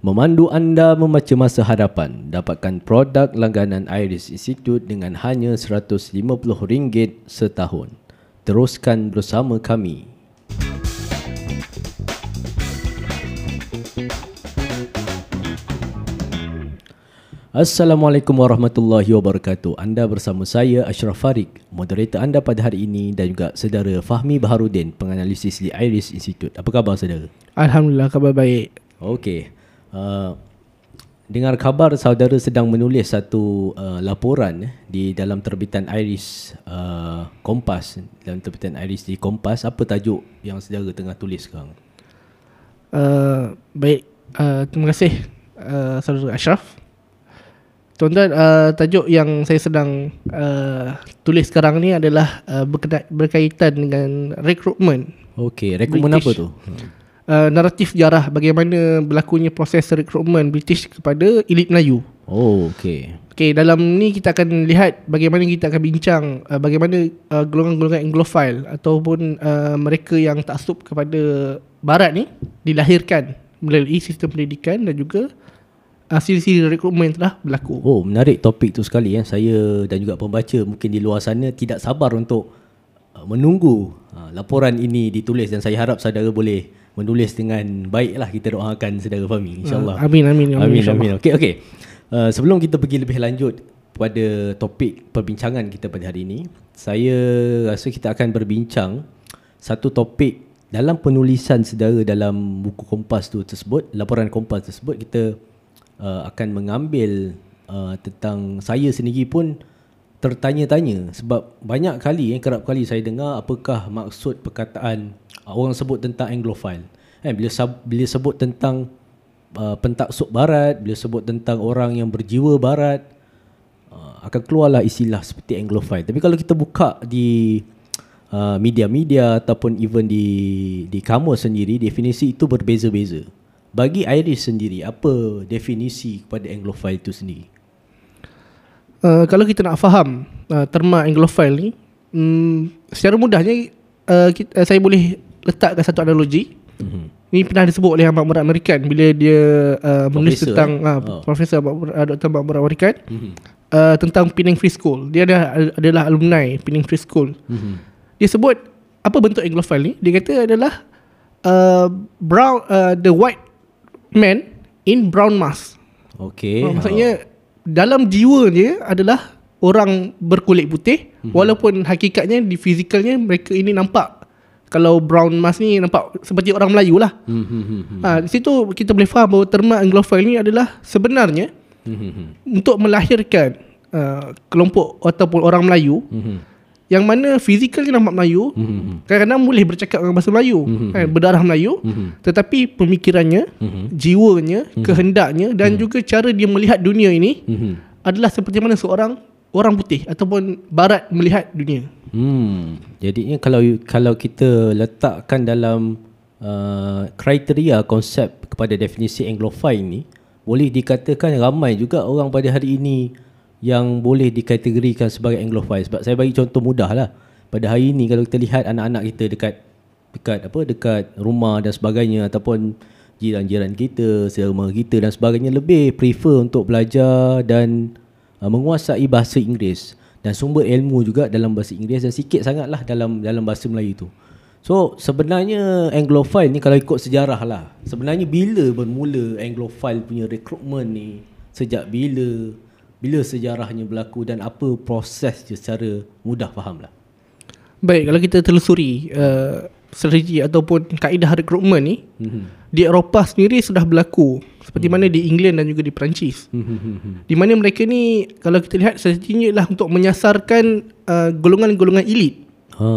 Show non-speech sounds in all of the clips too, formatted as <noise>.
Memandu anda membaca masa hadapan. Dapatkan produk langganan Iris Institute dengan hanya RM150 setahun. Teruskan bersama kami. Assalamualaikum warahmatullahi wabarakatuh. Anda bersama saya Ashraf Farid, moderator anda pada hari ini dan juga saudara Fahmi Baharudin, penganalisis di Iris Institute. Apa khabar saudara? Alhamdulillah khabar baik. Okey. Uh, dengar khabar saudara sedang menulis satu uh, laporan eh, di dalam terbitan Iris uh, Kompas, dalam terbitan Iris di Kompas. Apa tajuk yang saudara tengah tulis sekarang? Uh, baik, uh, terima kasih uh, saudara Ashraf. Tuan-tuan, uh, tajuk yang saya sedang uh, tulis sekarang ni adalah uh, berkaitan dengan rekrutmen. Okey, rekrutmen apa British. tu? Uh, naratif sejarah bagaimana berlakunya proses rekrutmen British kepada elit Melayu. Oh, okey. Okey, dalam ni kita akan lihat bagaimana kita akan bincang uh, bagaimana uh, golongan-golongan Anglophile ataupun uh, mereka yang taksub kepada barat ni dilahirkan melalui sistem pendidikan dan juga uh, siri-siri rekrutmen telah berlaku. Oh, menarik topik tu sekali ya. Saya dan juga pembaca mungkin di luar sana tidak sabar untuk uh, menunggu uh, laporan ini ditulis dan saya harap saudara boleh menulis dengan baik lah kita doakan saudara Fahmi insyaallah. Uh, amin amin amin. Amin amin. Okey okey. Uh, sebelum kita pergi lebih lanjut pada topik perbincangan kita pada hari ini, saya rasa kita akan berbincang satu topik dalam penulisan saudara dalam buku Kompas tu tersebut, laporan Kompas tersebut kita uh, akan mengambil uh, tentang saya sendiri pun tertanya-tanya. Sebab banyak kali yang kerap kali saya dengar apakah maksud perkataan uh, orang sebut tentang anglophile. Kan bila bila sebut tentang uh, pentaksub barat bila sebut tentang orang yang berjiwa barat uh, akan keluarlah istilah seperti anglophile. Tapi kalau kita buka di uh, media-media ataupun even di di kamus sendiri definisi itu berbeza-beza. Bagi Iris sendiri apa definisi kepada anglophile itu sendiri Uh, kalau kita nak faham uh, terma Anglophile ni, um, secara mudahnya uh, kita, uh, saya boleh letakkan satu analogi. mm-hmm. Ini pernah disebut oleh Ahmad Murad Amerikan bila dia uh, menulis Profesor, tentang eh? uh, Oh. Profesor Ahmad uh, Dr. Ahmad Murad Amerikan Mm-hmm. uh, tentang Penang Free School. Dia adalah, adalah alumni Penang Free School. Mm-hmm. Dia sebut apa bentuk Anglophile ni? Dia kata adalah uh, brown uh, the white man in brown mask. Okey. Oh, maksudnya dalam jiwa dia adalah orang berkulit putih Mhm. walaupun hakikatnya di fizikalnya mereka ini nampak kalau brown mask ni nampak seperti orang Melayu lah. Hmm, hmm, hmm, hmm. Ha, di situ kita boleh faham bahawa terma Anglophile ni adalah sebenarnya Hmm, hmm, hmm. untuk melahirkan uh, kelompok ataupun orang Melayu Hmm, hmm. Yang mana fizikalnya nampak Melayu Hmm, hmm, hmm. kadang-kadang boleh bercakap dengan bahasa Melayu Mhm. kan, berdarah Melayu Mhm. tetapi pemikirannya Mhm. jiwanya kehendaknya dan juga cara dia melihat dunia ini Mhm. adalah seperti mana seorang orang putih ataupun barat melihat dunia. Hmm. Jadinya kalau kalau kita letakkan dalam uh, kriteria konsep kepada definisi anglophile ni, boleh dikatakan ramai juga orang pada hari ini yang boleh dikategorikan sebagai anglophile. Sebab saya bagi contoh mudah lah. Pada hari ini kalau kita lihat anak-anak kita dekat dekat apa dekat rumah dan sebagainya ataupun jiran-jiran kita, serumah kita dan sebagainya lebih prefer untuk belajar dan uh, menguasai bahasa Inggeris. Dan sumber ilmu juga dalam bahasa Inggeris dan sikit sangatlah dalam dalam bahasa Melayu tu. So sebenarnya Anglophile ni kalau ikut sejarah lah. Sebenarnya bila bermula Anglophile punya rekrutmen ni? Sejak bila Bila sejarahnya berlaku dan apa proses dia secara mudah faham lah Baik, kalau kita telusuri uh, strategi ataupun kaedah rekrutmen ni Mhm. di Eropah sendiri sudah berlaku seperti mana di England dan juga di Perancis. Mhm. Di mana mereka ni kalau kita lihat strateginya adalah untuk menyasarkan uh, golongan-golongan elit Ha.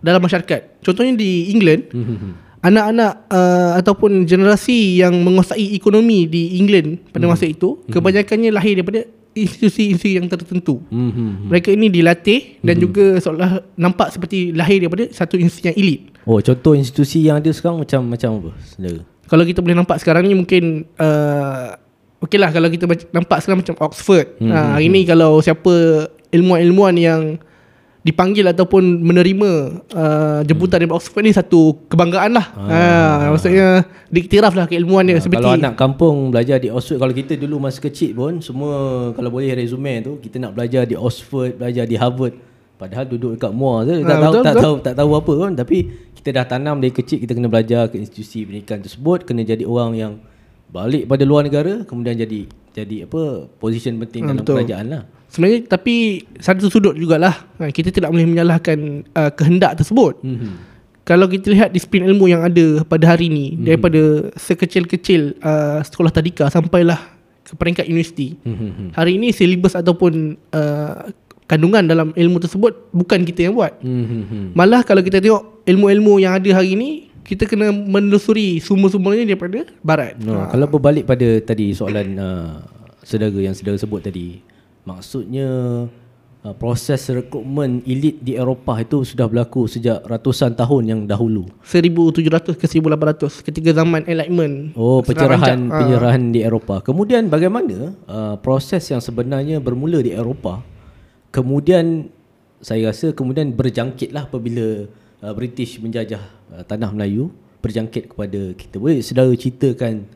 dalam masyarakat. Contohnya di England, Mhm. Anak-anak uh, ataupun generasi yang menguasai ekonomi di England pada masa itu kebanyakannya lahir daripada institusi-institusi yang tertentu. Mhm. Mereka ini dilatih dan juga seolah nampak seperti lahir daripada satu institusi yang elit. Oh contoh institusi yang ada sekarang macam macam apa saudara? Kalau kita boleh nampak sekarang ni mungkin uh, Okey lah kalau kita nampak sekarang macam Oxford. Hmm. Ha, hari ni kalau siapa ilmuwan-ilmuwan yang dipanggil ataupun menerima uh, jemputan hmm. dari Oxford ni satu kebanggaan lah. Ah. Ha, maksudnya diiktiraf lah keilmuan dia. Ha, kalau anak kampung belajar di Oxford, kalau kita dulu masa kecil pun semua kalau boleh resume tu kita nak belajar di Oxford, belajar di Harvard. Padahal duduk dekat Moore tu, ha, tak, tahu, tak tahu tak tahu apa pun tapi kita dah tanam dari kecil kita kena belajar ke institusi pendidikan tersebut, kena jadi orang yang balik pada luar negara kemudian jadi jadi apa position penting ha, dalam betul. kerajaan lah. Sebenarnya tapi satu sudut jugalah ha, kita tidak boleh menyalahkan uh, kehendak tersebut. Mm-hmm. Kalau kita lihat disiplin ilmu yang ada pada hari ini mm-hmm. daripada sekecil-kecil uh, sekolah tadika sampailah ke peringkat universiti. Mm-hmm. Hari ini silibus ataupun uh, kandungan dalam ilmu tersebut bukan kita yang buat. Mm-hmm. Malah kalau kita tengok ilmu-ilmu yang ada hari ini kita kena menelusuri sumber-sumbernya daripada barat. No, ha. kalau berbalik pada tadi soalan uh, saudara yang saudara sebut tadi Maksudnya uh, proses rekrutmen elit di Eropah itu sudah berlaku sejak ratusan tahun yang dahulu. 1700 ke 1800 ketika zaman Enlightenment. Oh, pencerahan ha. pencerahan di Eropah. Kemudian bagaimana uh, proses yang sebenarnya bermula di Eropah kemudian saya rasa kemudian berjangkitlah apabila uh, British menjajah uh, tanah Melayu berjangkit kepada kita. Boleh saudara ceritakan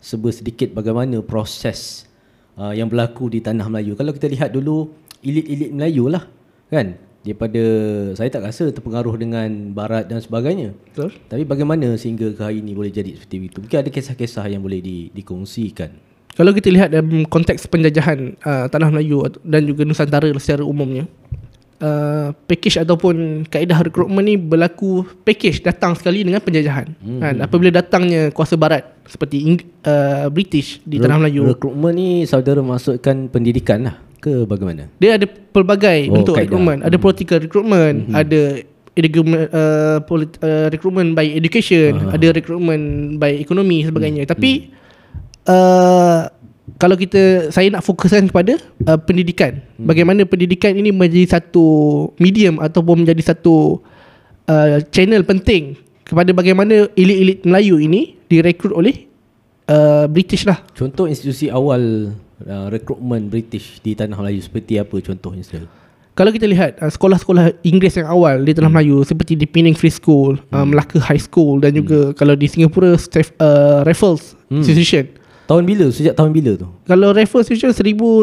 sedikit bagaimana proses uh, yang berlaku di tanah Melayu. Kalau kita lihat dulu elit-elit Melayu lah kan daripada saya tak rasa terpengaruh dengan barat dan sebagainya. Betul. Tapi bagaimana sehingga ke hari ini boleh jadi seperti itu? Mungkin ada kisah-kisah yang boleh di, dikongsikan. Kalau kita lihat dalam konteks penjajahan uh, tanah Melayu dan juga Nusantara secara umumnya, uh, package ataupun kaedah rekrutmen ni berlaku package datang sekali dengan penjajahan. Hmm. Kan? Apabila datangnya kuasa barat seperti uh, British di Re- Tanah Melayu. Rekrutmen ni saudara masukkan pendidikan lah ke bagaimana? Dia ada pelbagai oh, bentuk rekrutmen. Ada hmm. political recruitment, hmm. ada recruitment uh, polit, uh, recruitment by education, uh-huh. ada recruitment by ekonomi sebagainya. Hmm. Tapi hmm. uh, kalau kita saya nak fokuskan kepada uh, pendidikan. Hmm. Bagaimana pendidikan ini menjadi satu medium ataupun menjadi satu uh, channel penting kepada bagaimana elit-elit Melayu ini direkrut oleh uh, British lah. Contoh institusi awal uh, rekrutmen British di tanah Melayu seperti apa contohnya Sel? Kalau kita lihat uh, sekolah-sekolah Inggeris yang awal di tanah hmm. Melayu seperti di Penang Free School, uh, hmm. uh, Melaka High School dan juga hmm. kalau di Singapura uh, Raffles hmm. Institution. Tahun bila? Sejak tahun bila tu? Kalau Raffles Fusion 1800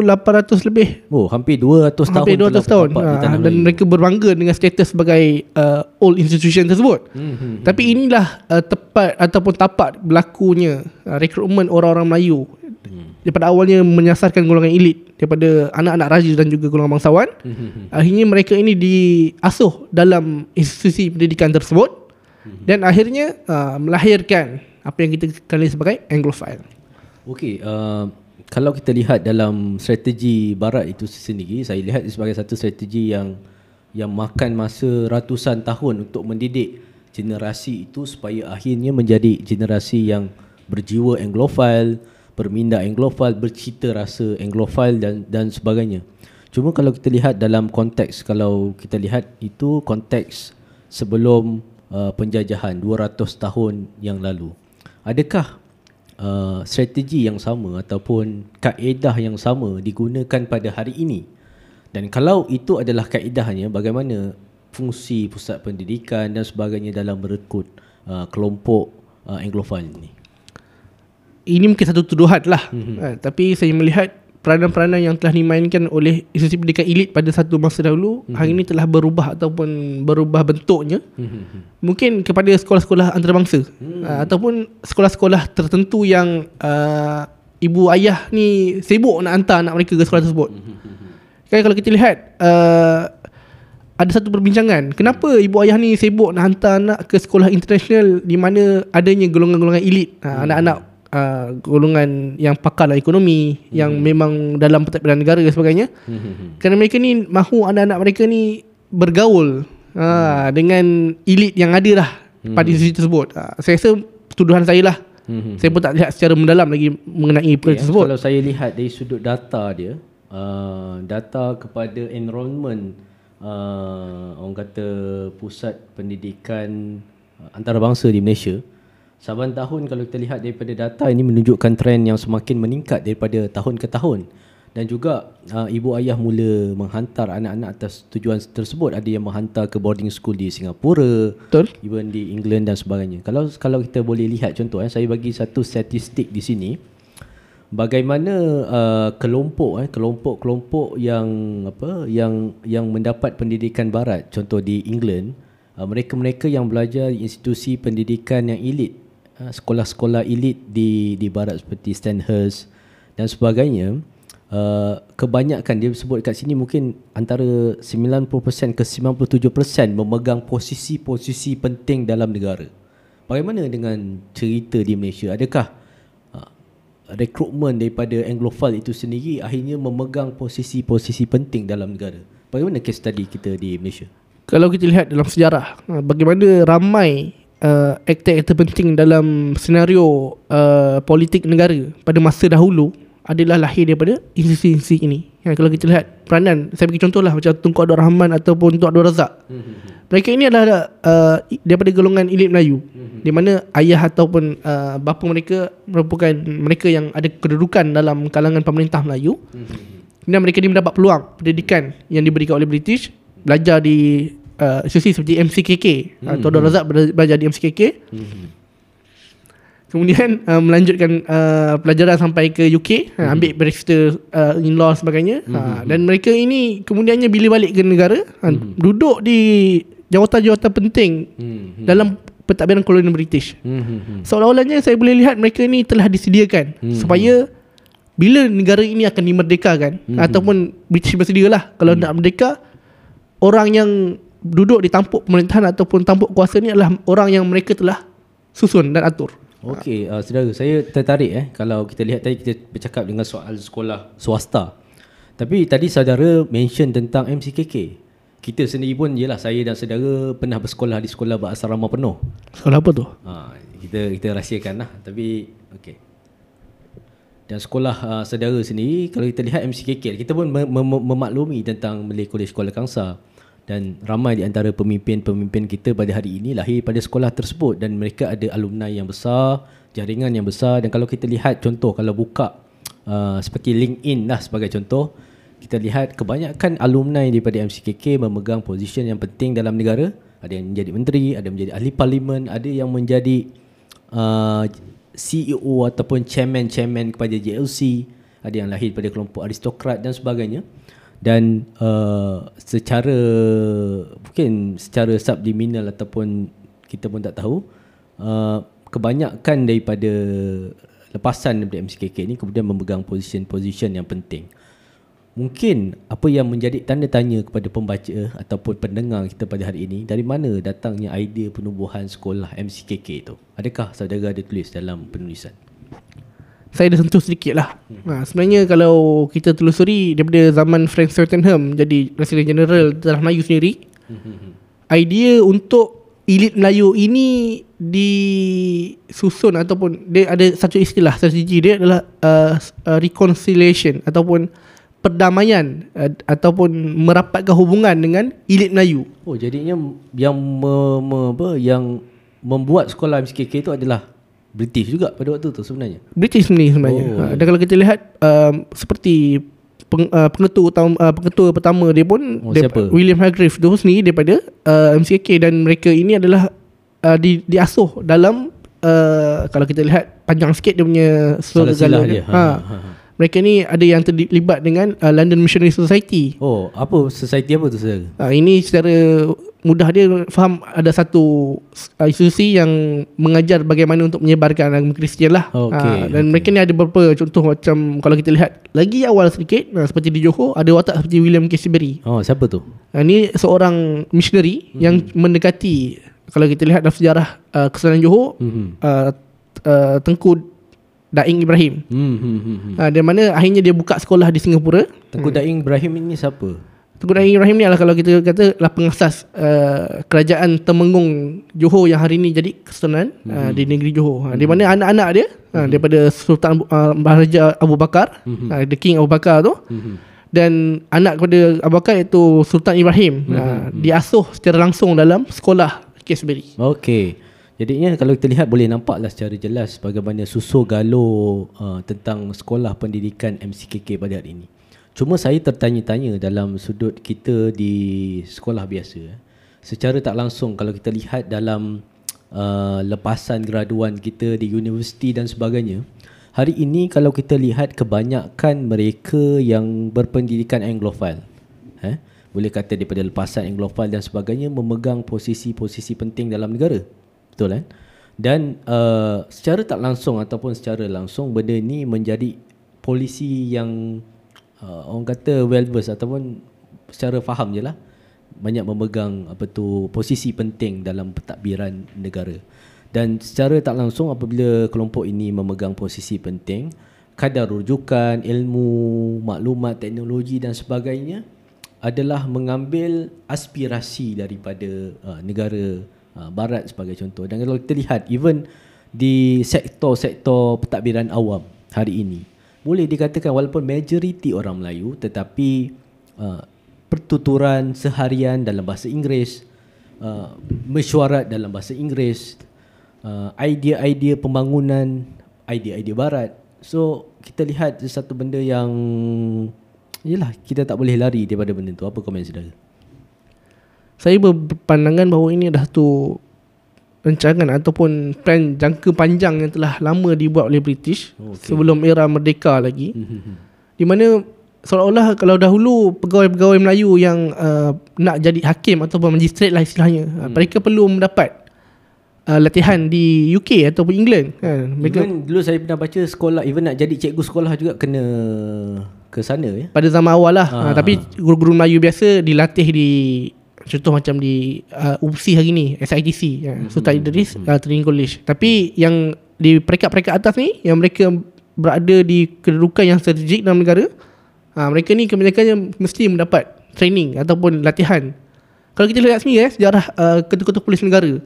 lebih. Oh, hampir 200 tahun. Hampir 200 tahun. Ha, dan mereka berbangga dengan status sebagai uh, old institution tersebut. Hmm, hmm, hmm. Tapi inilah uh, tepat ataupun tapak berlakunya uh, rekrutmen orang-orang Melayu. Hmm. Daripada awalnya menyasarkan golongan elit daripada anak-anak raja dan juga golongan bangsawan. Hmm, hmm, hmm. Akhirnya mereka ini diasuh dalam institusi pendidikan tersebut. Hmm. Dan akhirnya uh, melahirkan apa yang kita kenali sebagai Anglophile. Okey, uh, kalau kita lihat dalam strategi barat itu sendiri, saya lihat sebagai satu strategi yang yang makan masa ratusan tahun untuk mendidik generasi itu supaya akhirnya menjadi generasi yang berjiwa anglophile, berminda anglophile, bercita rasa anglophile dan dan sebagainya. Cuma kalau kita lihat dalam konteks kalau kita lihat itu konteks sebelum uh, penjajahan 200 tahun yang lalu. Adakah uh, strategi yang sama ataupun kaedah yang sama digunakan pada hari ini. Dan kalau itu adalah kaedahnya bagaimana fungsi pusat pendidikan dan sebagainya dalam merekrut uh, kelompok uh, anglophile ini? Ini mungkin satu tuduhan lah. Mm-hmm. uh, tapi saya melihat peranan-peranan yang telah dimainkan oleh institusi pendidikan elit pada satu masa dahulu mm-hmm. hari ini telah berubah ataupun berubah bentuknya mm-hmm. mungkin kepada sekolah-sekolah antarabangsa mm-hmm. uh, ataupun sekolah-sekolah tertentu yang uh, ibu ayah ni sibuk nak hantar anak mereka ke sekolah tersebut mm-hmm. kan kalau kita lihat uh, ada satu perbincangan kenapa ibu ayah ni sibuk nak hantar anak ke sekolah international di mana adanya golongan-golongan elit uh, anak-anak uh, golongan yang pakar dalam ekonomi hmm. yang memang dalam pentadbiran negara dan sebagainya hmm. kerana mereka ni mahu anak-anak mereka ni bergaul uh, hmm. dengan elit yang ada lah hmm. pada institusi tersebut uh, saya rasa tuduhan saya lah hmm. saya pun tak lihat secara mendalam lagi mengenai perkara okay, tersebut kalau saya lihat dari sudut data dia uh, data kepada enrollment uh, orang kata pusat pendidikan antarabangsa di Malaysia Saban tahun kalau kita lihat daripada data ini menunjukkan trend yang semakin meningkat daripada tahun ke tahun. dan juga uh, ibu ayah mula menghantar anak-anak atas tujuan tersebut. Ada yang menghantar ke boarding school di Singapura Betul. even di England dan sebagainya. Kalau kalau kita boleh lihat contoh eh saya bagi satu statistik di sini. Bagaimana uh, kelompok eh kelompok-kelompok yang apa yang yang mendapat pendidikan barat. Contoh di England uh, mereka-mereka yang belajar di institusi pendidikan yang elit uh, sekolah-sekolah elit di di barat seperti Stanhurst dan sebagainya uh, kebanyakan dia sebut kat sini mungkin antara 90% ke 97% memegang posisi-posisi penting dalam negara bagaimana dengan cerita di Malaysia adakah rekrutmen daripada Anglophile itu sendiri akhirnya memegang posisi-posisi penting dalam negara. Bagaimana case study kita di Malaysia? Kalau kita lihat dalam sejarah uh, bagaimana ramai uh, aktor-aktor penting dalam senario uh, politik negara pada masa dahulu adalah lahir daripada institusi-institusi ini. Ya, kalau kita lihat peranan, saya bagi contoh lah macam Tunku Abdul Rahman ataupun Tunku Abdul Razak. Mereka ini adalah uh, daripada golongan elit Melayu di mana ayah ataupun uh, bapa mereka merupakan mereka yang ada kedudukan dalam kalangan pemerintah Melayu. Dan mereka ni mendapat peluang pendidikan yang diberikan oleh British belajar di uh, institusi seperti MCKK atau Abdul Razak bela- belajar di MCKK. Kemudian uh, melanjutkan uh, pelajaran sampai ke UK, uh, ambil register uh, in law sebagainya. Uh, dan mereka ini kemudiannya bila balik ke negara, uh, duduk di jawatan-jawatan penting Hmm. dalam pentadbiran kolonial British. Hmm. hmm, hmm. Seolah-olahnya saya boleh lihat mereka ni telah disediakan Hmm. supaya bila negara ini akan dimerdekakan Hmm. ataupun British bersedialah kalau nak merdeka orang yang duduk di tampuk pemerintahan ataupun tampuk kuasa ni adalah orang yang mereka telah susun dan atur. Okey, uh, saudara, saya tertarik eh kalau kita lihat tadi kita bercakap dengan soal sekolah swasta. Tapi tadi saudara mention tentang MCKK. Kita sendiri pun ialah saya dan saudara pernah bersekolah di sekolah berasrama penuh. Sekolah apa tu? Ha, kita kita rahsiakan lah tapi okey. Dan sekolah uh, saudara sendiri kalau kita lihat MCKK kita pun mem- mem- memaklumi tentang Malay College Kuala Kangsar dan ramai di antara pemimpin-pemimpin kita pada hari ini lahir pada sekolah tersebut. Dan mereka ada alumni yang besar, jaringan yang besar. Dan kalau kita lihat contoh kalau buka uh, seperti LinkedIn lah sebagai contoh kita lihat kebanyakan alumni daripada MCKK memegang posisi yang penting dalam negara. Ada yang menjadi menteri, ada yang menjadi ahli parlimen, ada yang menjadi uh, CEO ataupun chairman-chairman kepada JLC, ada yang lahir daripada kelompok aristokrat dan sebagainya. Dan uh, secara mungkin secara subliminal ataupun kita pun tak tahu uh, kebanyakan daripada lepasan daripada MCKK ni kemudian memegang position-position yang penting. Mungkin apa yang menjadi tanda tanya kepada pembaca ataupun pendengar kita pada hari ini dari mana datangnya idea penubuhan sekolah MCKK itu? Adakah saudara ada tulis dalam penulisan? Saya dah sentuh sedikit lah ha, Sebenarnya kalau kita telusuri Daripada zaman Frank Swettenham Jadi Presiden Jeneral Tanah Melayu sendiri Idea untuk Elit Melayu ini Disusun Ataupun Dia ada satu istilah Strategi dia adalah uh, uh, Reconciliation Ataupun Perdamaian uh, Ataupun Merapatkan hubungan dengan Elit Melayu. Oh jadinya yang me, me, apa yang membuat sekolah MCKK itu adalah British juga pada waktu tu sebenarnya. British ni sebenarnya. Oh. Ha, dan kalau kita lihat um, seperti peng, uh, pengetua utama uh, pengetua pertama dia pun Oh, dia, siapa? William Hargrave tu sendiri daripada uh, MCK dan mereka ini adalah uh, di diasuh dalam uh, kalau kita lihat panjang sikit dia punya segala dia. Ha. ha. Mereka ni ada yang terlibat dengan uh, London Missionary Society. Oh, apa society apa tu saudara? Uh, ini secara mudah dia faham ada satu institusi yang mengajar bagaimana untuk menyebarkan agama Kristian lah. Okey, Ah, dan okey. mereka ni ada beberapa contoh macam kalau kita lihat lagi awal sedikit uh, seperti di Johor ada watak seperti William Caseyberry. Oh, siapa tu? Ini seorang missionary hmm. yang mendekati kalau kita lihat dalam sejarah uh, kesultanan Johor Hmm. uh, uh, Tengku Daing Ibrahim. Hmm, hmm, hmm, hmm. Uh, di mana akhirnya dia buka sekolah di Singapura. Tengku Daing Ibrahim ini siapa? Tengku Daing Ibrahim ni adalah kalau kita kata adalah pengasas uh, kerajaan Temenggung Johor yang hari ini jadi kesultanan hmm. uh, di negeri Johor. Uh, di mana anak-anak dia uh, daripada Sultan uh, Maharaja Abu Bakar, hmm. uh, the King Abu Bakar tu Hmm. dan anak kepada Abu Bakar iaitu Sultan Ibrahim hmm. uh, diasuh secara langsung dalam sekolah Casbury. Okey. Jadinya kalau kita lihat boleh nampaklah secara jelas bagaimana susu galuh uh, tentang sekolah pendidikan MCKK pada hari ini. Cuma saya tertanya-tanya dalam sudut kita di sekolah biasa. eh. Secara tak langsung kalau kita lihat dalam uh, lepasan graduan kita di universiti dan sebagainya. Hari ini kalau kita lihat kebanyakan mereka yang berpendidikan Anglophile. Eh, boleh kata daripada lepasan Anglophile dan sebagainya memegang posisi-posisi penting dalam negara. Betul kan? Dan uh, secara tak langsung ataupun secara langsung benda ni menjadi polisi yang uh, orang kata well versed ataupun secara faham je lah banyak memegang apa tu posisi penting dalam pentadbiran negara. Dan secara tak langsung apabila kelompok ini memegang posisi penting, kadar rujukan, ilmu, maklumat, teknologi dan sebagainya adalah mengambil aspirasi daripada uh, negara uh, barat sebagai contoh. Dan kalau kita lihat even di sektor-sektor pentadbiran awam hari ini boleh dikatakan walaupun majoriti orang Melayu tetapi uh, pertuturan seharian dalam bahasa Inggeris, uh, mesyuarat dalam bahasa Inggeris, uh, idea-idea pembangunan, idea-idea barat. So kita lihat satu benda yang Yelah kita tak boleh lari daripada benda tu Apa komen saudara? Saya berpandangan bahawa ini adalah satu rancangan ataupun plan jangka panjang yang telah lama dibuat oleh British okay. sebelum era merdeka lagi. di mana seolah-olah kalau dahulu pegawai-pegawai Melayu yang uh, nak jadi hakim ataupun magistrate lah istilahnya, hmm. mereka perlu mendapat uh, latihan di UK ataupun England kan. Mereka even dulu saya pernah baca sekolah even nak jadi cikgu sekolah juga kena ke sana ya. Pada zaman awal lah. Ha. Ha, tapi guru-guru Melayu biasa dilatih di contoh macam di uh, UPSI hari ni, SITC, ya, mm-hmm. Sultan Idris mm-hmm. uh, Training College. Tapi yang di peringkat-peringkat atas ni yang mereka berada di kedudukan yang strategik dalam negara, uh, mereka ni kebanyakannya mesti mendapat training ataupun latihan kalau kita lihat sini eh sejarah uh, ketua-ketua polis negara.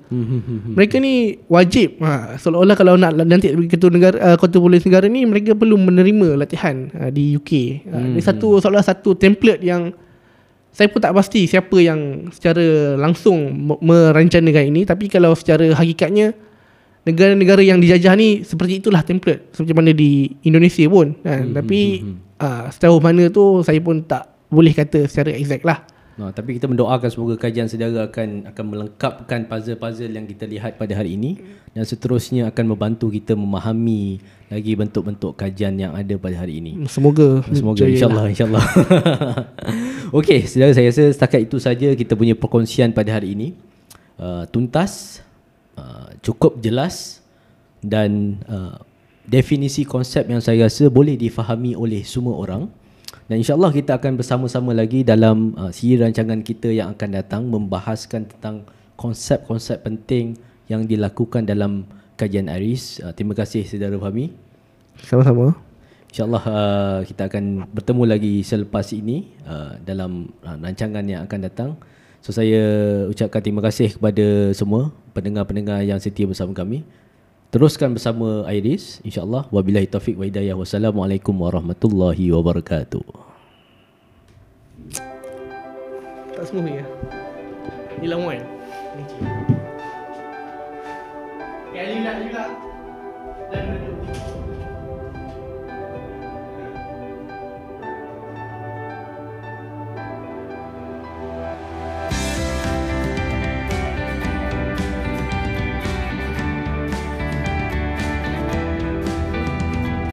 mereka ni wajib ha, seolah-olah kalau nak nanti ketua negara uh, ketua polis negara ni mereka perlu menerima latihan uh, di UK. Uh, ini satu seolah satu template yang saya pun tak pasti siapa yang secara langsung merancangkan ini. Tapi kalau secara hakikatnya negara-negara yang dijajah ni seperti itulah template. Seperti mana di Indonesia pun kan. tapi uh, setahu mana tu saya pun tak boleh kata secara exact lah. No, tapi kita mendoakan semoga kajian saudara akan akan melengkapkan puzzle-puzzle yang kita lihat pada hari ini. Dan seterusnya akan membantu kita memahami lagi bentuk-bentuk kajian yang ada pada hari ini. Semoga semoga insyaallah insyaallah. <laughs> Okey, saudara saya rasa setakat itu saja kita punya perkongsian pada hari ini. Uh, tuntas, uh, cukup jelas dan uh, definisi konsep yang saya rasa boleh difahami oleh semua orang. Dan insyaAllah kita akan bersama-sama lagi dalam uh, siri rancangan kita yang akan datang membahaskan tentang konsep-konsep penting yang dilakukan dalam kajian Aris. Uh, terima kasih saudara Fahmi. Sama-sama. InsyaAllah uh, kita akan bertemu lagi selepas ini uh, dalam uh, rancangan yang akan datang. So saya ucapkan terima kasih kepada semua pendengar-pendengar yang setia bersama kami. Teruskan bersama Iris insya-Allah. Wabillahi taufik wa hidayah. Wassalamualaikum warahmatullahi wabarakatuh. Tak semua ya. Ni lama kan? Ya, ni nak juga. Dan